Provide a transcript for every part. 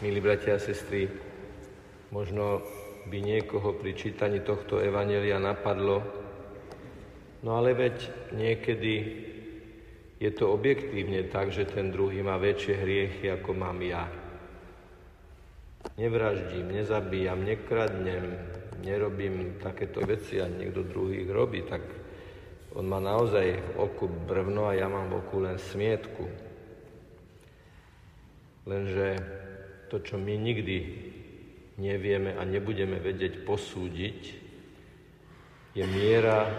Milí bratia a sestry, možno by niekoho pri čítaní tohto evanelia napadlo, no ale veď niekedy je to objektívne tak, že ten druhý má väčšie hriechy, ako mám ja. Nevraždím, nezabíjam, nekradnem, nerobím takéto veci a niekto druhý ich robí, tak on má naozaj v oku brvno a ja mám v oku len smietku. Lenže to, čo my nikdy nevieme a nebudeme vedieť posúdiť, je miera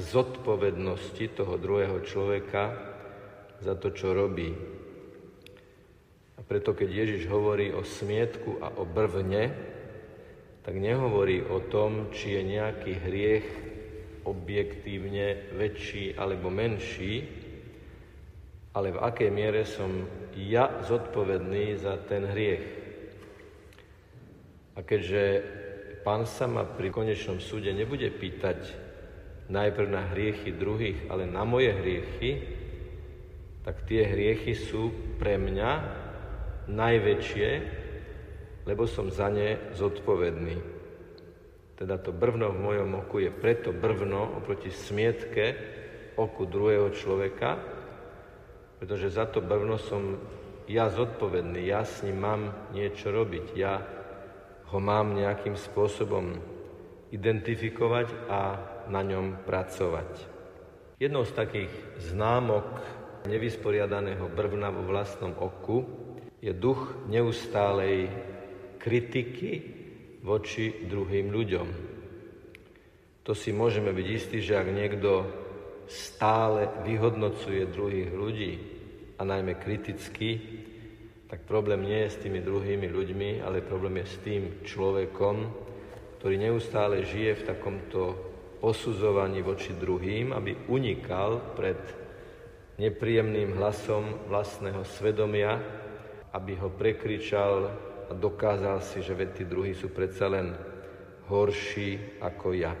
zodpovednosti toho druhého človeka za to, čo robí. A preto, keď Ježiš hovorí o smietku a o brvne, tak nehovorí o tom, či je nejaký hriech objektívne väčší alebo menší, ale v akej miere som ja zodpovedný za ten hriech. A keďže pán sa ma pri konečnom súde nebude pýtať najprv na hriechy druhých, ale na moje hriechy, tak tie hriechy sú pre mňa najväčšie, lebo som za ne zodpovedný. Teda to brvno v mojom oku je preto brvno oproti smietke oku druhého človeka, pretože za to brvno som ja zodpovedný, ja s ním mám niečo robiť, ja ho mám nejakým spôsobom identifikovať a na ňom pracovať. Jednou z takých známok nevysporiadaného brvna vo vlastnom oku je duch neustálej kritiky voči druhým ľuďom. To si môžeme byť istí, že ak niekto stále vyhodnocuje druhých ľudí, a najmä kriticky, tak problém nie je s tými druhými ľuďmi, ale problém je s tým človekom, ktorý neustále žije v takomto posudzovaní voči druhým, aby unikal pred nepríjemným hlasom vlastného svedomia, aby ho prekričal a dokázal si, že tí druhí sú predsa len horší ako ja.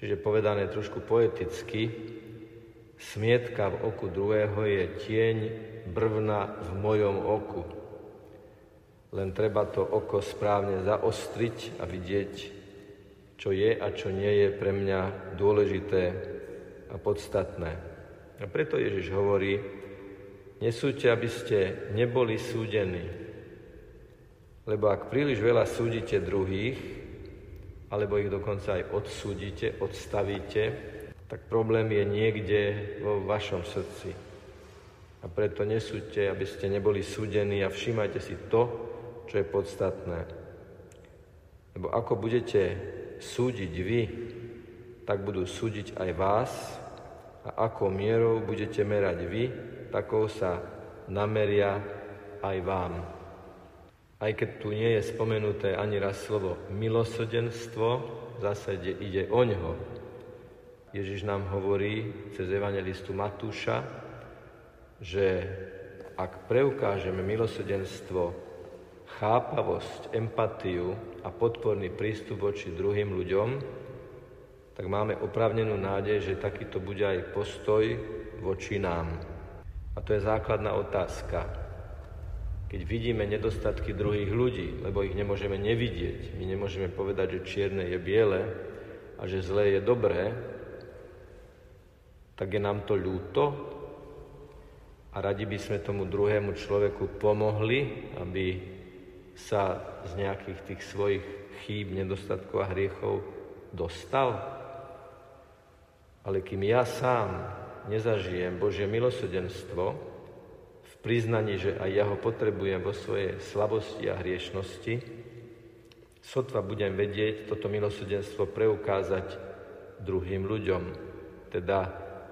Čiže povedané trošku poeticky, Smietka v oku druhého je tieň brvna v mojom oku. Len treba to oko správne zaostriť a vidieť, čo je a čo nie je pre mňa dôležité a podstatné. A preto Ježiš hovorí, nesúďte, aby ste neboli súdení. Lebo ak príliš veľa súdite druhých, alebo ich dokonca aj odsúdite, odstavíte, tak problém je niekde vo vašom srdci. A preto nesúďte, aby ste neboli súdení a všímajte si to, čo je podstatné. Lebo ako budete súdiť vy, tak budú súdiť aj vás a ako mierou budete merať vy, takou sa nameria aj vám. Aj keď tu nie je spomenuté ani raz slovo milosrdenstvo, zase ide o ňo, Ježiš nám hovorí cez evangelistu Matúša, že ak preukážeme milosrdenstvo, chápavosť, empatiu a podporný prístup voči druhým ľuďom, tak máme opravnenú nádej, že takýto bude aj postoj voči nám. A to je základná otázka. Keď vidíme nedostatky druhých ľudí, lebo ich nemôžeme nevidieť, my nemôžeme povedať, že čierne je biele a že zlé je dobré, tak je nám to ľúto a radi by sme tomu druhému človeku pomohli, aby sa z nejakých tých svojich chýb, nedostatkov a hriechov dostal. Ale kým ja sám nezažijem Božie milosrdenstvo v priznaní, že aj ja ho potrebujem vo svojej slabosti a hriešnosti, sotva budem vedieť toto milosrdenstvo preukázať druhým ľuďom, teda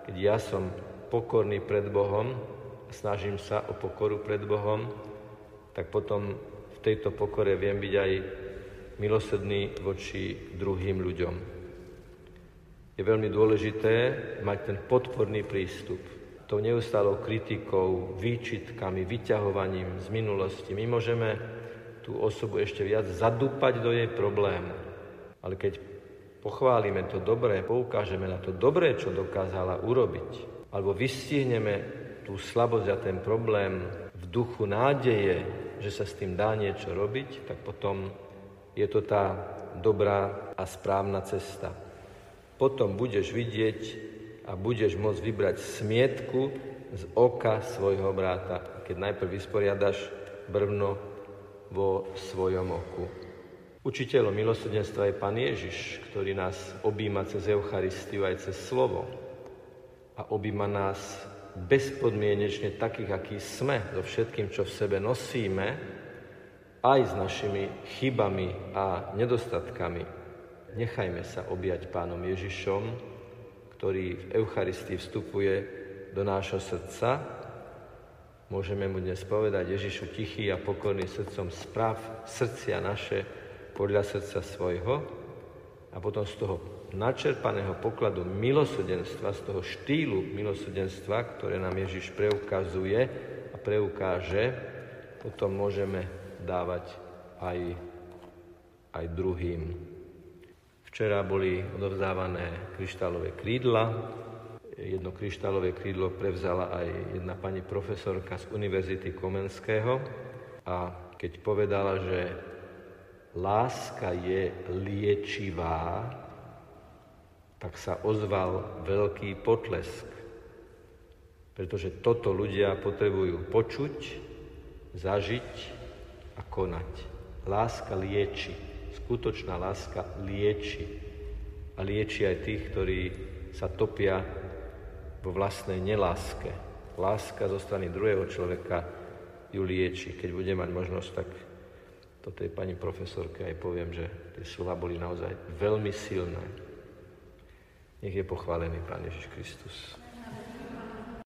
keď ja som pokorný pred Bohom snažím sa o pokoru pred Bohom, tak potom v tejto pokore viem byť aj milosrdný voči druhým ľuďom. Je veľmi dôležité mať ten podporný prístup. Tou neustálou kritikou, výčitkami, vyťahovaním z minulosti. My môžeme tú osobu ešte viac zadúpať do jej problému. Ale keď pochválime to dobré, poukážeme na to dobré, čo dokázala urobiť, alebo vystihneme tú slabosť a ten problém v duchu nádeje, že sa s tým dá niečo robiť, tak potom je to tá dobrá a správna cesta. Potom budeš vidieť a budeš môcť vybrať smietku z oka svojho bráta, keď najprv vysporiadaš brvno vo svojom oku. Učiteľom milosrdenstva je Pán Ježiš, ktorý nás objíma cez Eucharistiu aj cez slovo a objíma nás bezpodmienečne takých, akí sme, so všetkým, čo v sebe nosíme, aj s našimi chybami a nedostatkami. Nechajme sa objať Pánom Ježišom, ktorý v Eucharistii vstupuje do nášho srdca. Môžeme mu dnes povedať, Ježišu, tichý a pokorný srdcom, sprav srdcia naše podľa srdca svojho a potom z toho načerpaného pokladu milosrdenstva, z toho štýlu milosrdenstva, ktoré nám Ježiš preukazuje a preukáže, potom môžeme dávať aj, aj druhým. Včera boli odovzdávané kryštálové krídla, jedno kryštálové krídlo prevzala aj jedna pani profesorka z Univerzity Komenského a keď povedala, že láska je liečivá, tak sa ozval veľký potlesk. Pretože toto ľudia potrebujú počuť, zažiť a konať. Láska lieči. Skutočná láska lieči. A lieči aj tých, ktorí sa topia vo vlastnej neláske. Láska zo strany druhého človeka ju lieči. Keď bude mať možnosť, tak to tej pani profesorke aj poviem, že tie slova boli naozaj veľmi silné. Nech je pochválený Pán Ježiš Kristus.